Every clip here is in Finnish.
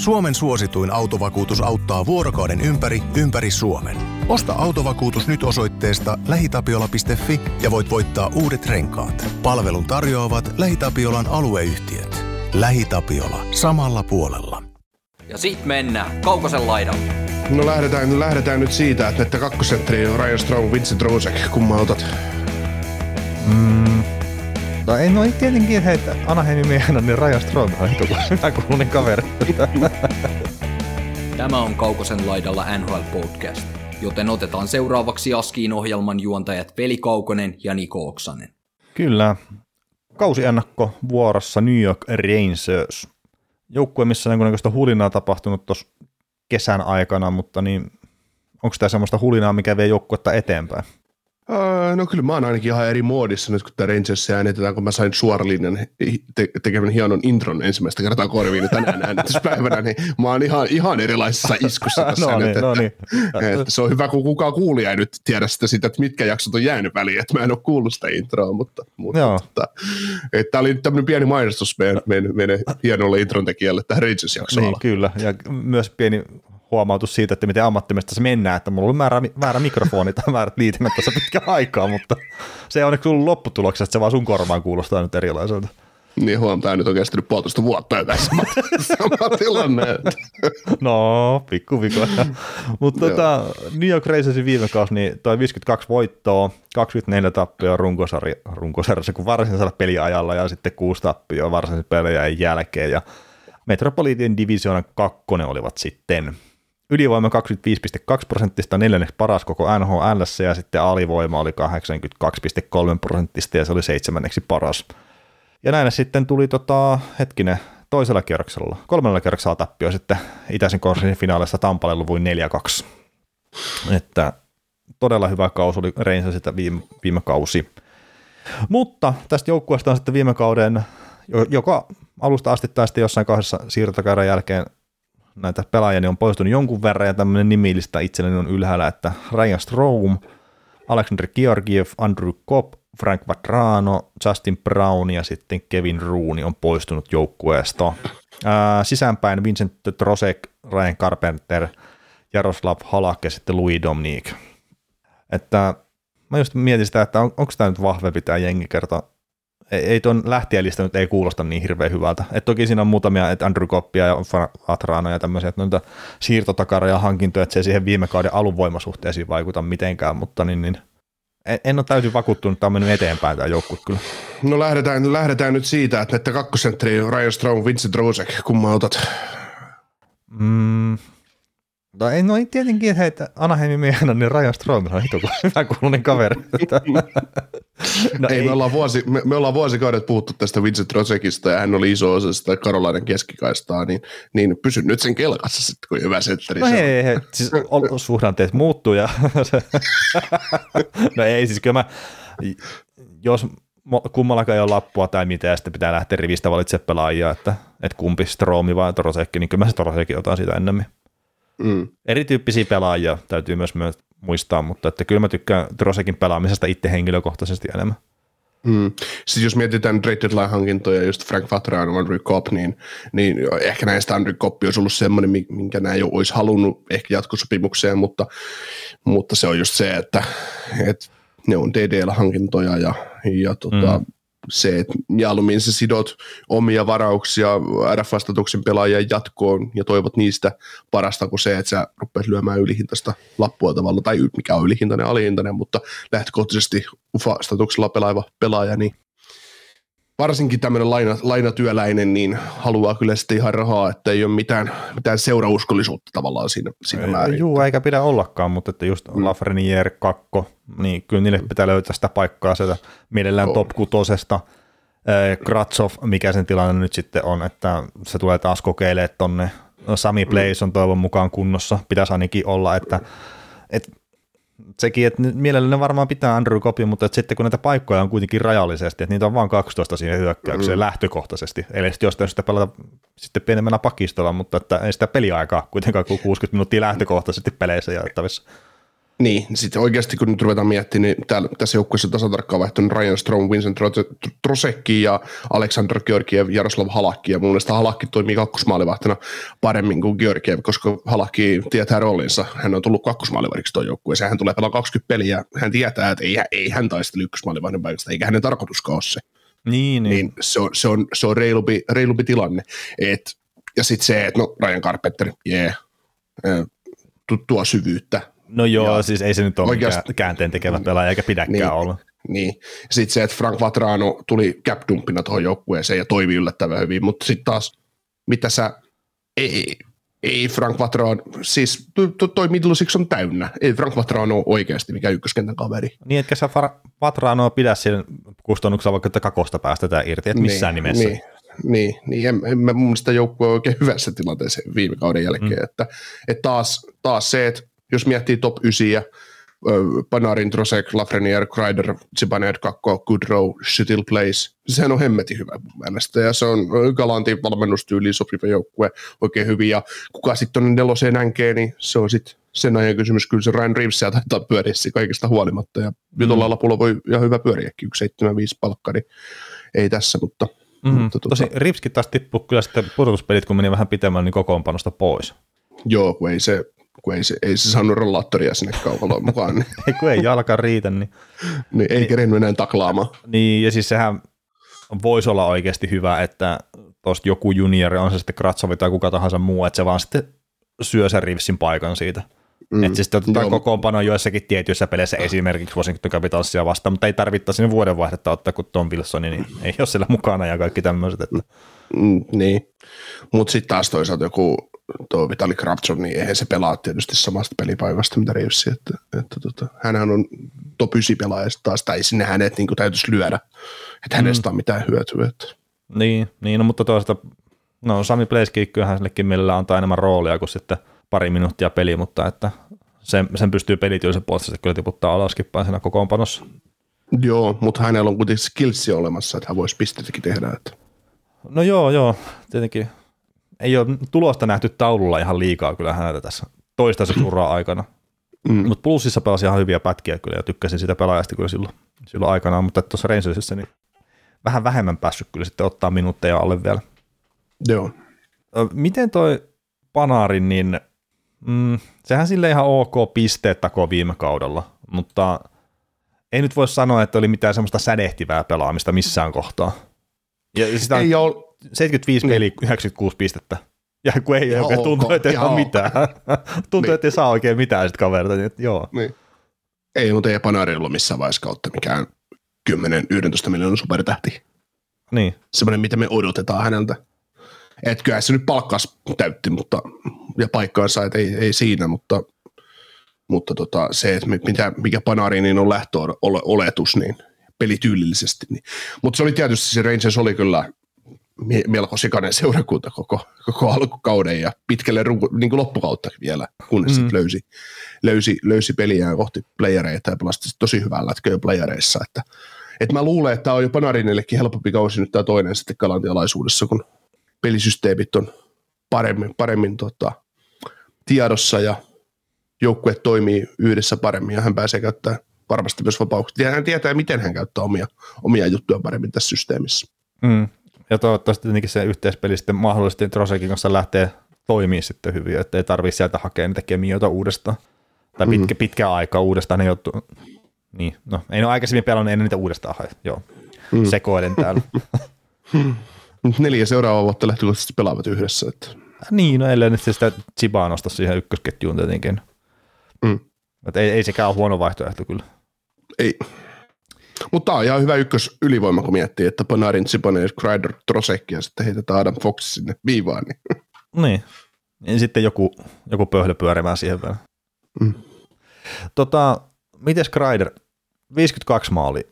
Suomen suosituin autovakuutus auttaa vuorokauden ympäri, ympäri Suomen. Osta autovakuutus nyt osoitteesta lähitapiola.fi ja voit voittaa uudet renkaat. Palvelun tarjoavat LähiTapiolan alueyhtiöt. LähiTapiola. Samalla puolella. Ja sit mennään Kaukosen laidalle. No lähdetään, lähdetään nyt siitä, että, että kakkosentteri on Ryan Strong, Vincent Rosek. Kumman otat? Mm. No ei, no ei tietenkin heitä Anaheimin miehenä, niin Ryan Strong on hyvä kuulunen kaveri. Tämä on Kaukosen laidalla NHL Podcast, joten otetaan seuraavaksi Askiin ohjelman juontajat Veli Kaukonen ja Niko Oksanen. Kyllä. Kausiennakko vuorossa New York Rangers. Joukkue, missä jonkunnäköistä hulinaa tapahtunut tuossa kesän aikana, mutta niin, onko tämä semmoista hulinaa, mikä vie joukkuetta eteenpäin? No kyllä mä oon ainakin ihan eri muodissa nyt, kun tämä Rangers äänitetään, kun mä sain suoralinjan te- tekemään hienon intron ensimmäistä kertaa korviin tänään äänityspäivänä, niin mä oon ihan, ihan erilaisissa iskussa tässä no nyt, niin, että, no niin. että, se on hyvä, kun kukaan kuulija ei nyt tiedä sitä, sitä, että mitkä jaksot on jäänyt väliin, että mä en ole kuullut sitä introa, mutta, mutta Joo. että, että tämä oli nyt tämmöinen pieni mainostus meidän, meidän, meidän hienolle intron tekijälle tähän Rangers-jaksoon. Niin, kyllä. Ja myös pieni huomautus siitä, että miten ammattimesta se mennään, että mulla on väärä, väärä mikrofoni tai väärät liitimet tässä pitkän aikaa, mutta se on tullut lopputuloksesta, että se vaan sun korvaan kuulostaa nyt erilaiselta. Niin huom, tämä nyt on kestänyt puolitoista vuotta jo tässä sama, tilanne. No, pikku viko. Mutta tota, New York Rangersin viime kausi, niin toi 52 voittoa, 24 tappioa runkosarja, runkosarjassa kuin varsinaisella peliajalla ja sitten kuusi tappioa varsinaisen pelejä jälkeen ja Metropolitan Divisionan kakkonen olivat sitten. Ylivoima 25,2 prosenttista, neljänneksi paras koko NHL ja sitten alivoima oli 82,3 prosenttista ja se oli seitsemänneksi paras. Ja näin sitten tuli tota, hetkinen, toisella kierroksella, kolmannella kierroksella tappio sitten itäisen konferenssin finaalissa Tampalle luvuin 4-2. Että todella hyvä kausi oli Rangersilta viime, viime kausi. Mutta tästä joukkueesta on sitten viime kauden, jo- joka alusta asti tai sitten jossain kahdessa siirtokäyrän jälkeen näitä pelaajia niin on poistunut jonkun verran ja tämmöinen nimilista itselleni on ylhäällä, että Ryan Strom, Alexander Georgiev, Andrew Kopp, Frank Vatrano, Justin Brown ja sitten Kevin Rooney on poistunut joukkueesta. Ää, sisäänpäin Vincent Trosek, Ryan Carpenter, Jaroslav Halak ja sitten Louis Dominique. Että mä just mietin sitä, että on, onko tämä nyt vahvempi tämä jengi kerta. Ei, ei tuon lähtijälistä nyt ei kuulosta niin hirveän hyvältä. Et toki siinä on muutamia, että Andrew Koppia ja Atrana ja tämmöisiä, että noita siirtotakaroja hankintoja, että se ei siihen viime kauden alunvoimasuhteisiin vaikuta mitenkään, mutta niin, niin en, en ole täysin vakuuttunut, että tämä on mennyt eteenpäin tämä joukkue kyllä. No lähdetään, lähdetään nyt siitä, että, että kakkosentteri Ryan Strong, Vincent Rosek. Kumman otat? Mm. No ei, no ei tietenkin heitä Anaheimin miehenä, niin Ryan Strong on hito hyvä kuulunen kaveri. No ei, me, ollaan vuosi, me, me ollaan vuosikaudet puhuttu tästä Vincent Rosekista ja hän oli iso osa sitä Karolainen keskikaistaa, niin, niin pysy nyt sen kelkassa sitten, kun hyvä sentteri. No se hei, hei, siis suhdanteet muuttuu ja no ei siis kyllä mä, jos kummallakaan ei ole lappua tai mitä ja sitten pitää lähteä rivistä valitsemaan pelaajia, että, että kumpi Stroomi vai Torosekki, niin kyllä mä se Torosekki otan sitä ennemmin. Mm. Erityyppisiä pelaajia täytyy myös, muistaa, mutta että kyllä mä tykkään Trosekin pelaamisesta itse henkilökohtaisesti enemmän. Mm. Siis jos mietitään trade deadline-hankintoja, just Frank Vatrano, Andrew Kopp, niin, niin ehkä näistä Andrew Kopp olisi ollut semmoinen, mi- minkä nämä jo olisi halunnut ehkä jatkosopimukseen, mutta, mutta se on just se, että, että ne on DDL-hankintoja ja, ja tota, mm. Se, että mieluummin sä sidot omia varauksia RF-vastatuksen pelaajien jatkoon ja toivot niistä parasta kuin se, että sä rupeat lyömään ylihintaista lappua tavalla, tai mikä on ylihintainen, alihintainen, mutta lähtökohtaisesti UFA-statuksella pelaava pelaaja, niin varsinkin tämmöinen laina, lainatyöläinen, niin haluaa kyllä sitten ihan rahaa, että ei ole mitään, mitään seurauskollisuutta tavallaan siinä, siinä määrin. Juu, eikä pidä ollakaan, mutta että just mm. Lafreniere 2, niin kyllä niille pitää löytää sitä paikkaa sieltä mielellään Joo. top kutosesta. Eh, Kratsov, mikä sen tilanne nyt sitten on, että se tulee taas kokeilemaan tonne. No, Sami Place on toivon mukaan kunnossa, pitäisi ainakin olla, että, että sekin, että ne varmaan pitää Andrew Kopin, mutta että sitten kun näitä paikkoja on kuitenkin rajallisesti, että niitä on vain 12 siihen hyökkäykseen mm. lähtökohtaisesti, eli sitten jostain sitä pelata sitten pienemmällä pakistolla, mutta että ei sitä peliaikaa kuitenkaan kuin 60 minuuttia lähtökohtaisesti peleissä jaettavissa. Niin, sitten oikeasti kun nyt ruvetaan miettimään, niin täällä, tässä joukkueessa tasatarkkaan vaihtunut Ryan Strom, Vincent Trosekki ja Aleksandr Georgiev, Jaroslav Halakki, ja mun mielestä Halakki toimii kakkosmaalivahtena paremmin kuin Georgiev, koska Halakki tietää roolinsa. Hän on tullut kakkosmaalivahdiksi tuon joukkueeseen, hän tulee pelaa 20 peliä, hän tietää, että ei, ei hän taistele ykkösmaalivahdin paikasta, eikä hänen tarkoituskaan ole se. Niin, niin. niin se, on, se, on, se on reilumpi, reilumpi tilanne. Et, ja sitten se, että no Ryan Carpenter, jee, yeah, tuo syvyyttä, No joo, ja siis ei se nyt ole oikeasti, mikään käänteen tekevä pelaaja, eikä pidäkään niin, olla. Niin. Sitten se, että Frank Vatrano tuli cap tuohon joukkueeseen ja toimi yllättävän hyvin, mutta sitten taas, mitä sä, ei, ei Frank Vatrano, siis to, toi Middle Six on täynnä, ei Frank Vatrano ole oikeasti mikään ykköskentän kaveri. Niin, etkä sä Vatranoa pidä sen kustannuksella, vaikka että kakosta päästetään irti, että missään niin, nimessä. Niin. Niin, niin en, en mä mun mielestä joukkue on oikein hyvässä tilanteessa viime kauden jälkeen, mm. että, että taas, taas se, että miettii top 9, Panarin, Trosek, Lafreniere, Kreider, Zibanejad, Kakko, Goodrow, Shuttle Place. Sehän on hemmetin hyvä mielestä ja se on Galantin valmennustyyliin sopiva joukkue oikein hyvin ja kuka sitten on neloseen nänkee, niin se on sitten sen ajan kysymys. Kyllä se Ryan Reevesia taitaa pyöriä kaikista huolimatta ja mm. nyt ollaan lapulla voi ihan hyvä pyöriäkin, 1,75 palkka, niin ei tässä, mutta Mm, mutta tuota- Tosi Ripskin taas tippui kyllä sitten pudotuspelit, kun meni vähän pitemmän niin kokoonpanosta pois. Joo, kun ei se, kun ei se, ei se saanut rollaattoria sinne kaukaloon mukaan. Niin. ei, kun ei jalka riitä. Niin, niin ei niin, kerennyt enää taklaamaan. Niin, ja siis sehän voisi olla oikeasti hyvä, että tuosta joku juniori, on se sitten Kratsovi tai kuka tahansa muu, että se vaan sitten syö sen Rivsin paikan siitä. Mm. Että siis otetaan Joo. kokoonpano joissakin tietyissä peleissä esimerkiksi Washington Capitalsia vastaan, mutta ei tarvittaisi sinne vuodenvaihdetta ottaa kuin Tom Wilson, niin ei ole siellä mukana ja kaikki tämmöiset. Että. Mm, niin, mutta sitten taas toisaalta joku tuo Vitali Kravtson, niin eihän se pelaa tietysti samasta pelipaikasta mitä Reivsi, että, että tota, hänhän on top 9 pelaaja taas, tai sinne hänet niin täytyisi lyödä, että hänestä mm. on mitään hyötyä. Että. Niin, niin no, mutta toisaalta, no Sami Pleiski kyllähän sillekin millä antaa enemmän roolia kuin sitten pari minuuttia peli, mutta että sen, sen pystyy pelityönsä puolesta kyllä tiputtaa alaskin päin siinä kokoonpanossa. Joo, mutta hänellä on kuitenkin skillsia olemassa, että hän voisi pisteitäkin tehdä. Että. No joo, joo, tietenkin ei ole tulosta nähty taululla ihan liikaa kyllä häneltä tässä toistaiseksi uraa aikana. Mm. Mutta plussissa pelasi ihan hyviä pätkiä kyllä ja tykkäsin sitä pelaajasta kyllä silloin, silloin aikanaan, mutta tuossa Rangersissa niin vähän vähemmän päässyt kyllä sitten ottaa minuutteja alle vielä. Joo. Miten toi Panarin, niin mm, sehän sille ihan ok pisteet takoo viime kaudella, mutta ei nyt voi sanoa, että oli mitään semmoista sädehtivää pelaamista missään kohtaa. Ja sitä ei ole, 75 niin. peli, 96 pistettä. Ja kun ei ihan oikein tuntuu, että ei saa mitään. tuntuu, niin. että ei saa oikein mitään sitten kaverta. Niin, joo. Niin. Ei, mutta ei Panari ollut missään vaiheessa kautta mikään 10-11 miljoonan supertähti. Niin. Semmoinen, mitä me odotetaan häneltä. Että kyllä se nyt palkkas täytti, mutta, ja paikkaansa, että ei, ei siinä, mutta, mutta tota, se, että mitä, mikä Panarinin on lähtöoletus, niin pelityylillisesti. Niin. Mutta se oli tietysti, se Rangers oli kyllä melko sikainen seurakunta koko, koko alkukauden ja pitkälle runko, niin kuin loppukautta vielä, kunnes mm. löysi, löysi, löysi peliään kohti playereita ja pelasti tosi hyvää lätköä playereissa. Että, että mä luulen, että tämä on jo Panarinillekin helpompi kausi nyt tämä toinen sitten kalantialaisuudessa, kun pelisysteemit on paremmin, paremmin tota, tiedossa ja joukkue toimii yhdessä paremmin ja hän pääsee käyttämään varmasti myös vapauksia. Hän tietää, miten hän käyttää omia, omia juttuja paremmin tässä systeemissä. Mm. Ja toivottavasti tietenkin se yhteispeli sitten mahdollisesti Trosekin kanssa lähtee toimii sitten hyvin, että ei tarvitse sieltä hakea niitä kemioita uudestaan. Tai mm. pitkä, pitkä aika uudestaan ne joutuu. Niin, no ei ole aikaisemmin pelannut ennen niitä uudestaan hae. Joo, mm. sekoilen täällä. Neljä seuraavaa vuotta lähtökohtaisesti pelaavat yhdessä. Että. Niin, no ellei nyt sitä Chibaa nosta siihen ykkösketjuun tietenkin. Mm. Ei, ei sekään ole huono vaihtoehto kyllä. Ei, mutta tämä on ihan hyvä ykkös ylivoima, kun miettii, että Panarin, Tsiponen, Kreider, Trosek ja sitten heitetään Adam Fox sinne viivaan. Niin. niin. Ja sitten joku, joku pöhlö pyörimään siihen vielä. Mm. Tota, mites Kreider? 52 maali.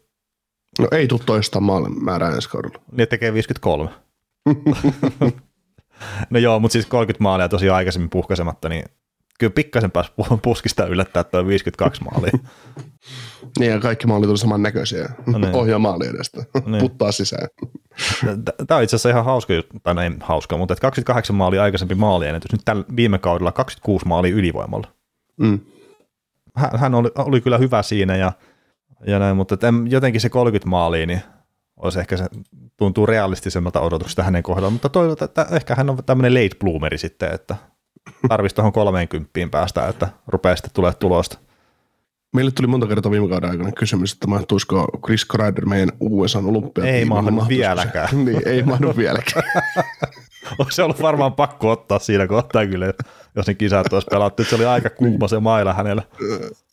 No ei tule toista maalin määrää ensi kaudella. Niin tekee 53. no joo, mutta siis 30 maalia tosiaan aikaisemmin puhkaisematta, niin kyllä pikkasen pääsi puskista yllättää tuo 52 maalia. niin ja kaikki maalit oli samannäköisiä. No niin. Ohjaa maali edestä. niin. Puttaa sisään. Tämä on itse asiassa ihan hauska, tai no ei hauska, mutta 28 maali aikaisempi maaliennätys. Nyt tällä viime kaudella 26 maali ylivoimalla. Mm. hän, hän oli, oli, kyllä hyvä siinä ja, ja näin, mutta että jotenkin se 30 maalia, niin olisi ehkä se, tuntuu realistisemmalta odotuksesta hänen kohdallaan, mutta toivotaan, että ehkä hän on tämmöinen late bloomeri sitten, että tarvitsisi tuohon 30 päästä, että rupeaa sitten tulee tulosta. Meille tuli monta kertaa viime kauden aikana kysymys, että mahtuisiko Chris Kreider meidän USA olympia. Ei mahdu vieläkään. niin, ei mahdu vieläkään. se ollut varmaan pakko ottaa siinä kohtaa kyllä, jos ne kisat olisi pelattu. Se oli aika kuuma se maila hänellä.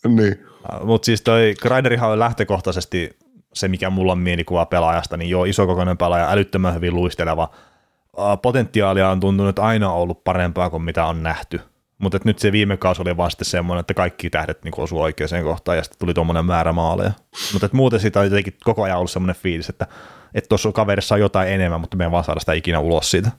niin. Mutta siis toi Kreiderihan on lähtökohtaisesti se, mikä mulla on mielikuva pelaajasta, niin joo, isokokoinen pelaaja, älyttömän hyvin luisteleva. Potentiaalia on tuntunut aina ollut parempaa kuin mitä on nähty. Mutta nyt se viime kausi oli sitten semmoinen, että kaikki tähdet niin osuivat oikeaan kohtaan ja sitten tuli tuommoinen määrä maaleja. Mutta muuten siitä on jotenkin koko ajan ollut semmoinen fiilis, että tuossa kaverissa on jotain enemmän, mutta me ei vaan saada sitä ikinä ulos siitä.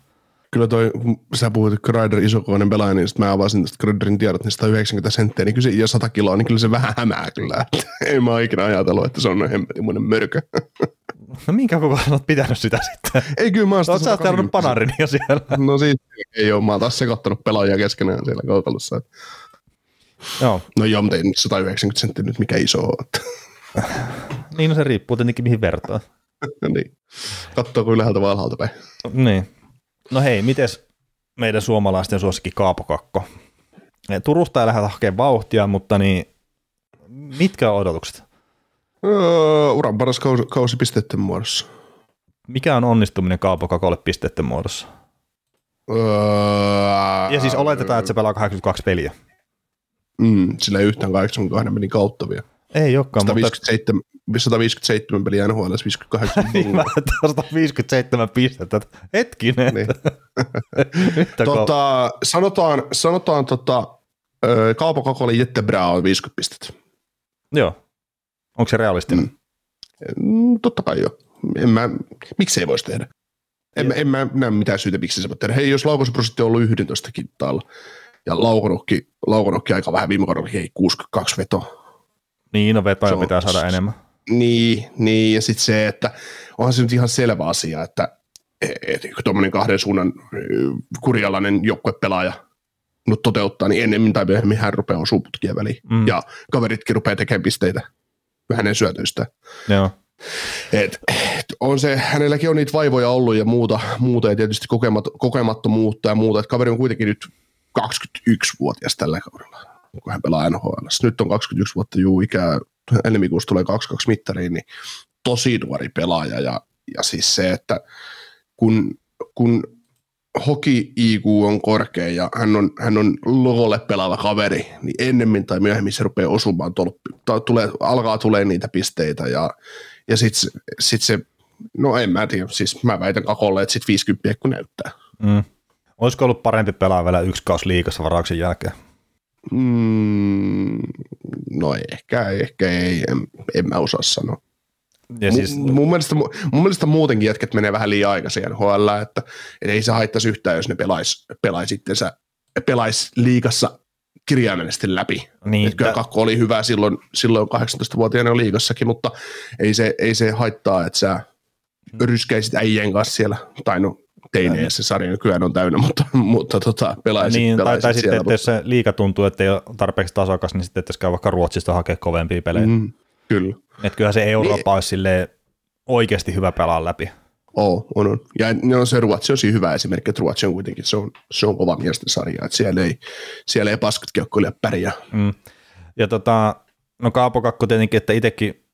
Kyllä toi, sä puhuit, että Kreider isokoinen pelaaja, niin sitten mä avasin tästä Kreiderin tiedot, niin 190 senttiä, niin kyllä se, ja 100 kiloa, niin kyllä se vähän hämää kyllä. ei mä ikinä ajatellut, että se on noin hemmetimoinen mörkö. No minkä koko olet pitänyt sitä sitten? Ei kyllä mä oon sitä sä panarinia siellä? No siis ei ole, mä oon taas sekoittanut pelaajia keskenään siellä kaukalossa. Joo. No joo, mutta ei 190 senttiä nyt mikä iso on. niin no se riippuu tietenkin mihin vertaa. niin. Katsoo ylhäältä vai alhaalta päin. Niin. No hei, mites meidän suomalaisten suosikki Kaapokakko? Turusta ei lähdetä hakemaan vauhtia, mutta niin, mitkä on odotukset? Öö, uran paras kausi, kausi pisteiden muodossa. Mikä on onnistuminen Kaapokakolle pisteiden muodossa? Öö, ja siis oletetaan, että se pelaa 82 peliä. Mm, sillä ei yhtään 82 pelin kautta vielä. Ei olekaan, 157, mutta... 157 peliä NHL, 58 niin, 157 pistettä. Hetkinen. Niin. tota, sanotaan, sanotaan tota, Kaapo Kakoli Jette Brown 50 pistettä. Joo. Onko se realistinen? Mm. Totta kai joo. En mä, miksi ei voisi tehdä? En, en mä näe mitään syytä, miksi se voi tehdä. Hei, jos laukaisuprosentti on ollut 11 kittaalla, ja laukonokki, laukonokki aika vähän viime kaudella, hei 62 veto. Niin, no vetoja on, pitää saada enemmän. Niin, niin ja sitten se, että onhan se nyt ihan selvä asia, että et, kun tuommoinen kahden suunnan kurjalainen joukkuepelaaja nyt toteuttaa, niin ennemmin tai myöhemmin hän rupeaa osuu väliin. Mm. Ja kaveritkin rupeaa tekemään pisteitä hänen syötöistä. Joo. Et, et on se, hänelläkin on niitä vaivoja ollut ja muuta, muuta ja tietysti kokemat, kokemattomuutta ja muuta. Et kaveri on kuitenkin nyt 21-vuotias tällä kaudella, kun hän pelaa NHL. Nyt on 21 vuotta juu ikää, helmikuussa tulee 22 mittariin, niin tosi nuori pelaaja. Ja, ja siis se, että kun, kun hoki IQ on korkea ja hän on, hän on logolle pelaava kaveri, niin ennemmin tai myöhemmin se rupeaa osumaan tolppi, tulee, alkaa tulee niitä pisteitä ja, ja sitten sit se, no en mä tiedä, siis mä väitän kakolle, että sitten 50 kun näyttää. Mm. Olisiko ollut parempi pelaa vielä yksi kausi liikassa varauksen jälkeen? Mm, no ehkä, ehkä ei, en, en mä osaa sanoa. Ja siis... mun, mun, mielestä, mun mielestä muutenkin jätkät menee vähän liian aikaisin NHL, että, että ei se haittaisi yhtään, jos ne pelais, pelais, pelais liikassa kirjaimellisesti läpi. Niin, että kyllä kakko oli hyvä silloin, silloin 18-vuotiaana liigassakin, mutta ei se, ei se haittaa, että sä ryskäisit äijien kanssa siellä, tai no teineissä sarja nykyään on täynnä, mutta, mutta tota, pelaisit, niin, pelaisit tai, tai sitten, että jos se liika tuntuu, että ei ole tarpeeksi tasokas, niin sitten että käy vaikka Ruotsista hakea kovempia pelejä. Mm, kyllä. Että kyllähän se Eurooppa niin. olisi oikeasti hyvä pelaa läpi. Oo, on, on. Ja no, se Ruotsi on hyvä esimerkki, että Ruotsi on kuitenkin, se on, se on kova miesten sarja, että siellä ei, siellä ei paskat kiekkoilijat pärjää. Mm. Ja tota, no Kaapo Kakko tietenkin, että itsekin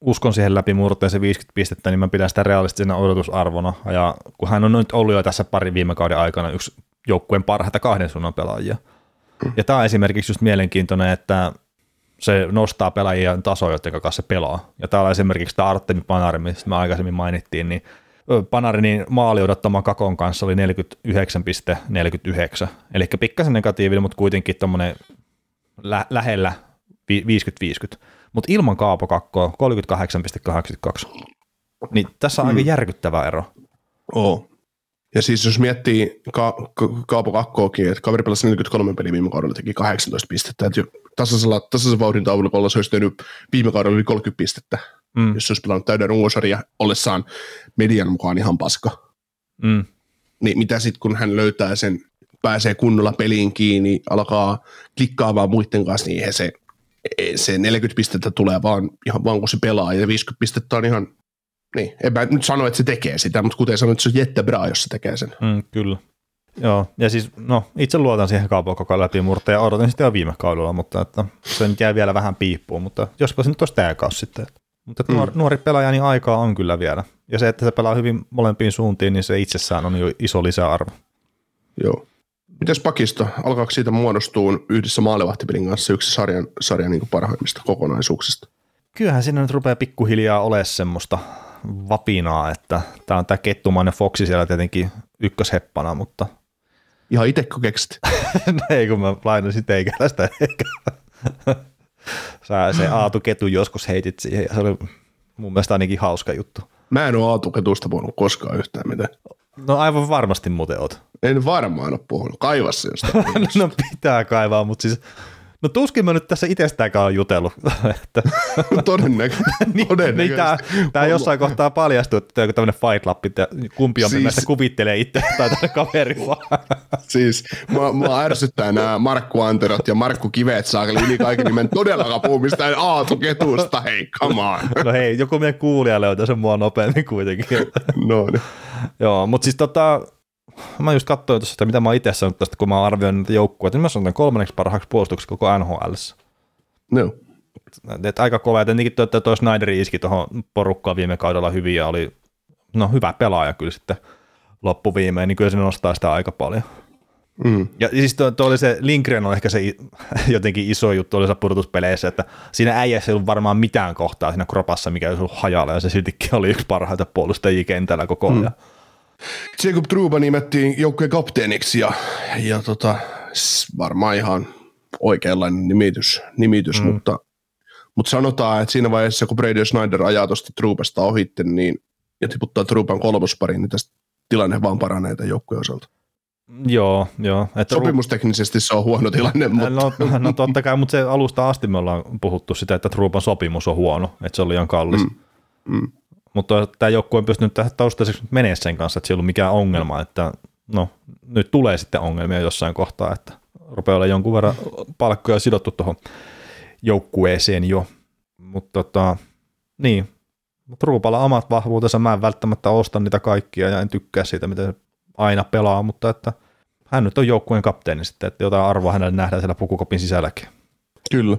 uskon siihen läpi murteen se 50 pistettä, niin mä pidän sitä realistisena odotusarvona. Ja kun hän on nyt ollut jo tässä pari viime kauden aikana yksi joukkueen parhaita kahden suunnan pelaajia. Mm. Ja tämä on esimerkiksi just mielenkiintoinen, että se nostaa pelaajien tasoa, joiden kanssa se pelaa. Ja täällä esimerkiksi tämä Artemi Panari, mistä me aikaisemmin mainittiin, niin Panarinin maali odottama kakon kanssa oli 49,49, eli pikkasen negatiivinen, mutta kuitenkin tuommoinen lä- lähellä 50-50. Mutta ilman kaapokakkoa 38,82. Niin tässä on mm. aika järkyttävä ero. Oo. Ja siis jos miettii ka- ka- Kaapo Kakkoakin, että kaveri pelasi 43 peliä viime kaudella, teki 18 pistettä. Että tasaisella, tasaisen vauhdin taulukolla se olisi tehnyt viime kaudella yli 30 pistettä, mm. jos se olisi pelannut täyden ruosarja ollessaan median mukaan ihan paska. Mm. Niin mitä sitten, kun hän löytää sen, pääsee kunnolla peliin kiinni, alkaa klikkaamaan muiden kanssa, niin eihän se, se 40 pistettä tulee vaan, ihan vaan kun se pelaa, ja 50 pistettä on ihan, niin, en mä nyt sano, että se tekee sitä, mutta kuten sanoin, että se on jättebra, jos se tekee sen. Mm, kyllä. Joo, ja siis no, itse luotan siihen kaupan koko läpimurteen ja odotin sitä jo viime kaudella, mutta että se nyt jää vielä vähän piippuun, mutta jospa se nyt olisi tämä kausi sitten. Mutta että mm. nuori, nuori pelaaja, niin aikaa on kyllä vielä. Ja se, että se pelaa hyvin molempiin suuntiin, niin se itsessään on jo iso lisäarvo. Joo. Mites pakisto? Alkaako siitä muodostua yhdessä maalevahtipelin kanssa yksi sarjan, sarjan niin parhaimmista kokonaisuuksista? Kyllähän siinä nyt rupeaa pikkuhiljaa olemaan semmoista vapinaa, että tämä on tämä kettumainen Foxi siellä tietenkin ykkösheppana, mutta... Ihan itse kun keksit? no ei, kun mä lainasin teikäläistä eikä. Sä se Aatu Ketu joskus heitit siihen ja se oli mun mielestä ainakin hauska juttu. Mä en ole Aatu Ketusta puhunut koskaan yhtään mitään. No aivan varmasti muuten oot. En varmaan ole puhunut. Kaivaa se jostain. no pitää kaivaa, mutta siis No tuskin mä nyt tässä itsestäänkään on jutellut. että... No todennäköisesti. niin, niin tämä, jossain kohtaa paljastuu, että joku tämmöinen fight club, että kumpi on siis... näistä kuvittelee itse tai tätä kaveri siis mua, mua ärsyttää nämä Markku Anterot ja Markku Kivet saakeli yli kaiken nimen todellakaan puhu mistään Aatu Ketusta, hei, come on. no hei, joku meidän kuulija löytää sen mua nopeammin kuitenkin. no niin. Joo, mutta siis tota, mä just katsoin tuossa, mitä mä oon itse sanonut tästä, kun mä arvioin näitä joukkueita, niin mä sanon kolmanneksi parhaaksi puolustuksi koko NHL. No. Et aika kova, tietenkin tuo, tuo Snyderi iski tuohon porukkaan viime kaudella hyvin ja oli no, hyvä pelaaja kyllä sitten loppuviimeen, niin kyllä se nostaa sitä aika paljon. Mm. Ja siis tuo, tuo oli se, Lindgren on ehkä se jotenkin iso juttu oli pudotuspeleissä, että siinä äijässä ei ollut varmaan mitään kohtaa siinä kropassa, mikä olisi ollut hajalla, ja se siltikin oli yksi parhaita puolustajia kentällä koko ajan. Mm. Jacob Truba nimettiin joukkueen kapteeniksi ja, ja tota, varmaan ihan oikeanlainen nimitys, nimitys mm. mutta, mutta sanotaan, että siinä vaiheessa, kun Brady Snyder ajaa tuosta Trubasta ohitte, niin, ja tiputtaa Truban kolmospariin, niin tästä tilanne vaan paranee tämän joukkueen osalta. Joo, joo. Että Sopimusteknisesti se on huono tilanne, mutta... No, no totta kai, mutta se alusta asti me ollaan puhuttu sitä, että Truban sopimus on huono, että se on liian kallis. Mm. Mm. Mutta tämä joukkue on pystynyt tähän taustaiseksi menee sen kanssa, että se ei ollut mikään ongelma, että no nyt tulee sitten ongelmia jossain kohtaa, että rupeaa olla jonkun verran palkkoja sidottu tuohon joukkueeseen jo, mutta tota, niin, Ruupalla omat vahvuutensa, mä en välttämättä osta niitä kaikkia ja en tykkää siitä, miten se aina pelaa, mutta että hän nyt on joukkueen kapteeni sitten, että jotain arvoa hänelle nähdään siellä pukukopin sisälläkin. Kyllä.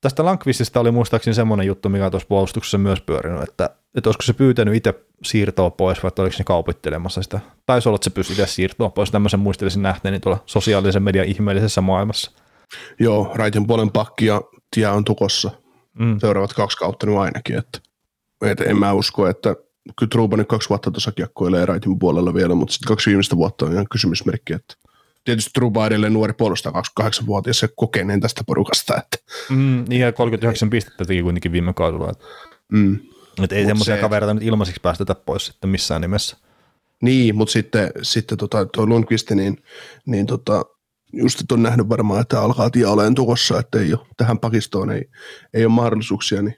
Tästä Lankvistista oli muistaakseni semmoinen juttu, mikä on tuossa puolustuksessa myös pyörinyt, että, että olisiko se pyytänyt itse siirtoa pois vai oliko se kaupittelemassa sitä. Taisi olla, että se pyysi itse siirtoa pois, tämmöisen muistelisin nähneeni tuolla sosiaalisen median ihmeellisessä maailmassa. Joo, raitin puolen pakki ja tie on tukossa. Mm. Seuraavat kaksi kautta nyt ainakin, että, että en mä usko, että kyllä Truba nyt kaksi vuotta tuossa kiekkoilee raitin puolella vielä, mutta sitten kaksi viimeistä vuotta on ihan kysymysmerkki, että tietysti Truba edelleen nuori puolustaa 28-vuotias se kokeneen tästä porukasta. Että. Mm, niin ja 39 pistettä teki kuitenkin viime kaudella. Että, mm. että ei semmoisia se, kavereita nyt ilmaiseksi päästetä pois sitten missään nimessä. Niin, mutta sitten, sitten tota, tuo Lundqvist, niin, niin tota, just on nähnyt varmaan, että alkaa tie olemaan tukossa, että ei ole, tähän pakistoon ei, ei ole mahdollisuuksia, niin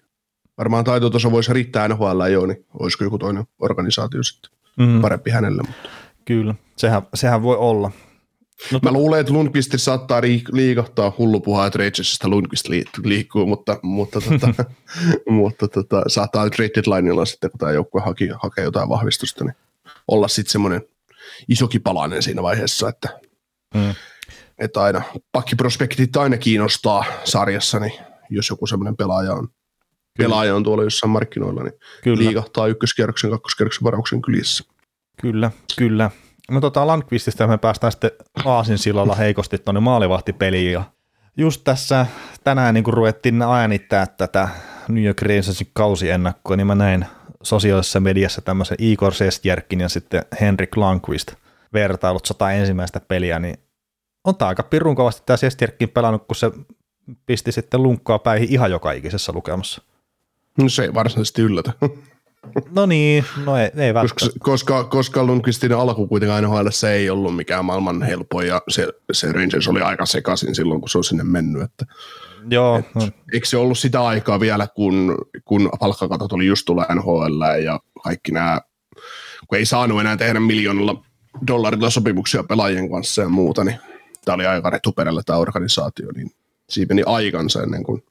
varmaan taitotaso voisi riittää NHL jo, niin olisiko joku toinen organisaatio sitten mm. parempi hänelle. Mutta. Kyllä, sehän, sehän voi olla. No, Mä luulen, että Lundqvist saattaa liikahtaa hullupuhaa, että Rangersista Lundqvist liikkuu, mutta, mutta, tota, mutta tota, saattaa trade deadlineilla sitten, kun tämä joukkue haki, hakee jotain vahvistusta, niin olla sitten semmoinen isokin palanen siinä vaiheessa, että, mm. että aina pakkiprospektit aina kiinnostaa sarjassa, niin jos joku semmoinen pelaaja on, pelaaja on tuolla jossain markkinoilla, niin kyllä. liikahtaa ykköskierroksen, kakkoskierroksen varauksen kylissä. Kyllä, kyllä. No tota Landqvististä me päästään sitten Aasin sillalla heikosti tuonne maalivahtipeliin ja just tässä tänään niin kun ruvettiin äänittää tätä New York Rangersin kausiennakkoa, niin mä näin sosiaalisessa mediassa tämmöisen Igor Sestjärkin ja sitten Henrik Landqvist vertailut sata ensimmäistä peliä, niin on aika pirun kovasti tämä Sestjärkin pelannut, kun se pisti sitten lunkkaa päihin ihan joka ikisessä lukemassa. No se ei varsinaisesti yllätä. No niin, no ei, ei koska, koska, koska Lundqvistin alku kuitenkaan NHL se ei ollut mikään maailman helpoin ja se, se Rangers oli aika sekaisin silloin, kun se on sinne mennyt. Että, Joo. Et, no. Eikö se ollut sitä aikaa vielä, kun, kun palkkakatot oli just tullut NHL ja kaikki nämä, kun ei saanut enää tehdä miljoonalla dollarilla sopimuksia pelaajien kanssa ja muuta, niin tämä oli aika retuperällä tämä organisaatio, niin siinä meni aikansa ennen kuin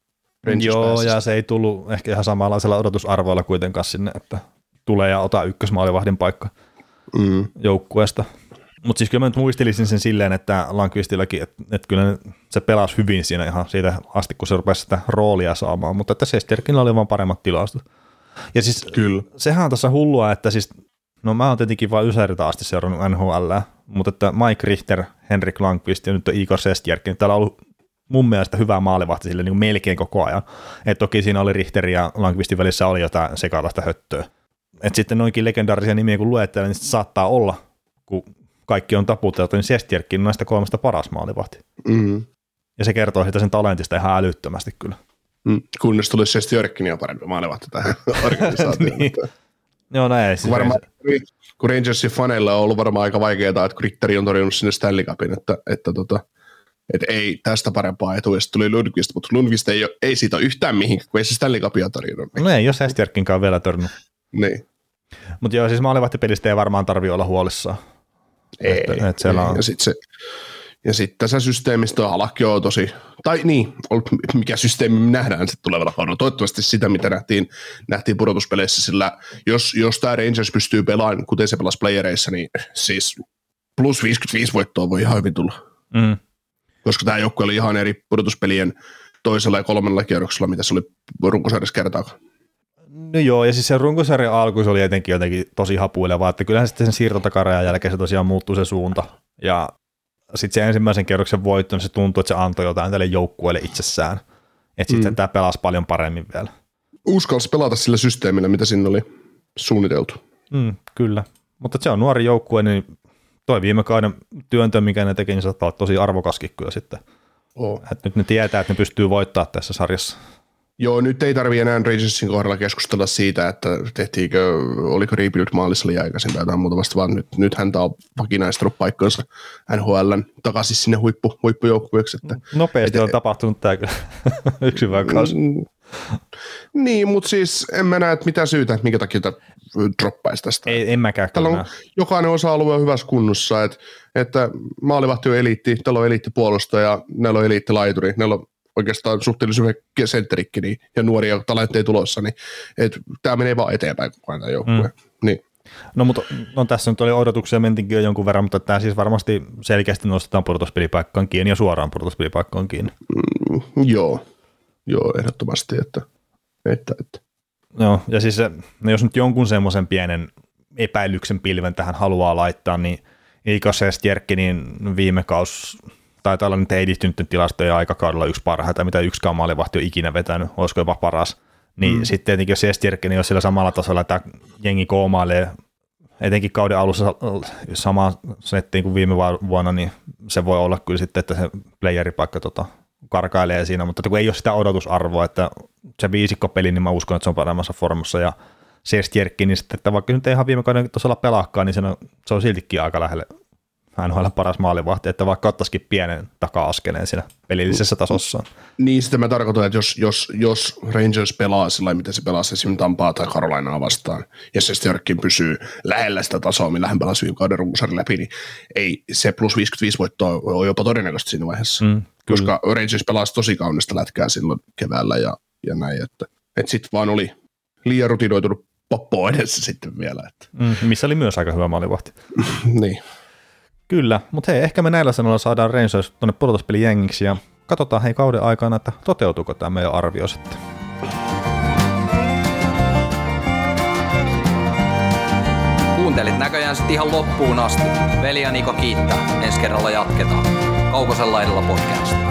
Rangers Joo, pääsisi. ja se ei tullut ehkä ihan samanlaisella odotusarvoilla kuitenkaan sinne, että tulee ja ota ykkösmaalivahdin paikka Mm. joukkueesta. Mutta siis kyllä mä nyt muistelisin sen silleen, että Lankvistillakin, että, että kyllä se pelasi hyvin siinä ihan siitä asti, kun se rupesi sitä roolia saamaan, mutta että Sesterkinilla oli vaan paremmat tilastot. Ja siis Kyllä. sehän on tässä hullua, että siis, no mä oon tietenkin vain Ysäriltä asti seurannut NHL, mutta että Mike Richter, Henrik Lankvist ja nyt on Igor Sestjärki, niin täällä on ollut mun mielestä hyvä maalivahti sille niin kuin melkein koko ajan. Et toki siinä oli Richter ja Lankvistin välissä oli jotain sekalaista höttöä. Et sitten noinkin legendaarisia nimiä kun luettelee, niin saattaa olla, kun kaikki on taputeltu, niin Sestjärki on näistä kolmesta paras maalivahti. Mm. Ja se kertoo siitä sen talentista ihan älyttömästi kyllä. Mm. Kunnes tulisi Sesti Jörkkinia parempi maalivahti tähän organisaatioon. Niin. Joo, näin. Siis Varmaan, kun Rangersin faneilla on ollut varmaan aika vaikeaa, että Ritteri on torjunut sinne Stanley Cupin, että, että, tota, että ei tästä parempaa sitten tuli Lundqvist, mutta Lundqvist ei, ole, ei siitä ole yhtään mihinkään, kun ei se Stanley Cupia torjunut. No ei, jos Sestjärkinkaan vielä törnyt. Niin. Mutta joo, siis maalivahtipelistä ei varmaan tarvi olla huolissaan. Ei, Että- että siellä ei. on- Ja sitten se, ja sitten tässä systeemistä alakki on tosi, tai niin, mikä systeemi me nähdään sitten tulevalla kaudella. Toivottavasti sitä, mitä nähtiin, nähtiin pudotuspeleissä, sillä jos, jos tämä Rangers pystyy pelaamaan, kuten se pelasi playereissa, niin siis plus 55 voittoa voi ihan hyvin tulla. Mm. Koska tämä joukkue oli ihan eri pudotuspelien toisella ja kolmannella kierroksella, mitä se oli runkosarjassa kertaakaan. No joo, ja siis se runkosarjan alku se oli jotenkin jotenkin tosi hapuileva, että kyllähän sitten sen siirtotakarajan jälkeen se tosiaan muuttui se suunta. Ja sitten se ensimmäisen kierroksen voitto, niin se tuntui, että se antoi jotain tälle joukkueelle itsessään. Että sitten Mm. tämä pelasi paljon paremmin vielä. Uskalsi pelata sillä systeemillä, mitä sinne oli suunniteltu. Mm, kyllä. Mutta se on nuori joukkue, niin toi viime kauden työntö, mikä ne teki, niin saattaa olla tosi arvokaskin kyllä sitten. Oh. Et nyt ne tietää, että ne pystyy voittaa tässä sarjassa. Joo, nyt ei tarvi enää Rangersin kohdalla keskustella siitä, että tehtiinkö, oliko rebuild maalissa liian aikaisin tai jotain muuta vasta, vaan nyt, nyt häntä on vakinaistanut paikkansa NHLn takaisin sinne huippu, huippujoukkueeksi. Että, Nopeasti Et- on tapahtunut tämä kyllä yksi. Mm, niin, mutta siis en mä näe, että mitä syytä, minkä takia tämä droppaisi tästä. Ei, en mäkään Täällä on jokainen osa-alue on hyvässä kunnossa, että, että maalivahti on eliitti, täällä on eliittipuolustaja, näillä on eliittilaituri, näillä on oikeastaan suhteellisen hyvä sentterikki niin, ja nuoria talentteja tulossa, niin että tämä menee vaan eteenpäin koko ajan joukkue. Mm. Mm. Niin. No, mutta no, tässä nyt oli odotuksia mentinkin jo jonkun verran, mutta tämä siis varmasti selkeästi nostetaan pudotuspelipaikkaan kiinni ja suoraan pudotuspelipaikkaan kiinni. Mm, joo, joo, ehdottomasti, että, että, että. Joo, ja siis se, no jos nyt jonkun semmoisen pienen epäilyksen pilven tähän haluaa laittaa, niin Ika Sestjerkki, niin viime kaus taitaa olla nyt edistynyt tilastoja aikakaudella yksi parhaita, mitä yksikään maalivahti on ikinä vetänyt, olisiko jopa paras. Niin mm. sitten tietenkin jos Sestjerkki, niin jos sillä samalla tasolla tämä jengi koomailee etenkin kauden alussa sama settiin kuin viime vuonna, niin se voi olla kyllä sitten, että se playeripaikka tota, karkailee siinä, mutta kun ei ole sitä odotusarvoa, että se viisikkopeli, niin mä uskon, että se on paremmassa formassa. Ja Sestjerkki, niin sitten, että vaikka nyt ei ihan viime kauden tasolla pelaakaan, niin se on, se on siltikin aika lähelle NHL paras maalivahti, että vaikka ottaisikin pienen taka-askeleen siinä pelillisessä tasossa. Niin, sitä mä tarkoitan, että jos, jos, jos Rangers pelaa sillä miten se pelasi esimerkiksi Tampaa tai Carolinaa vastaan, ja se Stjörkin pysyy lähellä sitä tasoa, millä hän pelasi viime kauden runkosarjan läpi, niin ei se plus 55 voittoa ole jopa todennäköistä siinä vaiheessa. Mm, koska Rangers pelasi tosi kaunista lätkää silloin keväällä ja, ja näin, että, että sitten vaan oli liian rutinoitunut poppo edessä sitten vielä. Että. Mm, missä oli myös aika hyvä maalivahti. niin. Kyllä, mutta hei, ehkä me näillä sanoilla saadaan Rangers tuonne pudotuspelijengiksi ja katsotaan hei kauden aikana, että toteutuuko tämä meidän arvio sitten. Kuuntelit näköjään sitten ihan loppuun asti. Veli ja Niko kiittää. Ensi kerralla jatketaan. Kaukosella edellä podcast.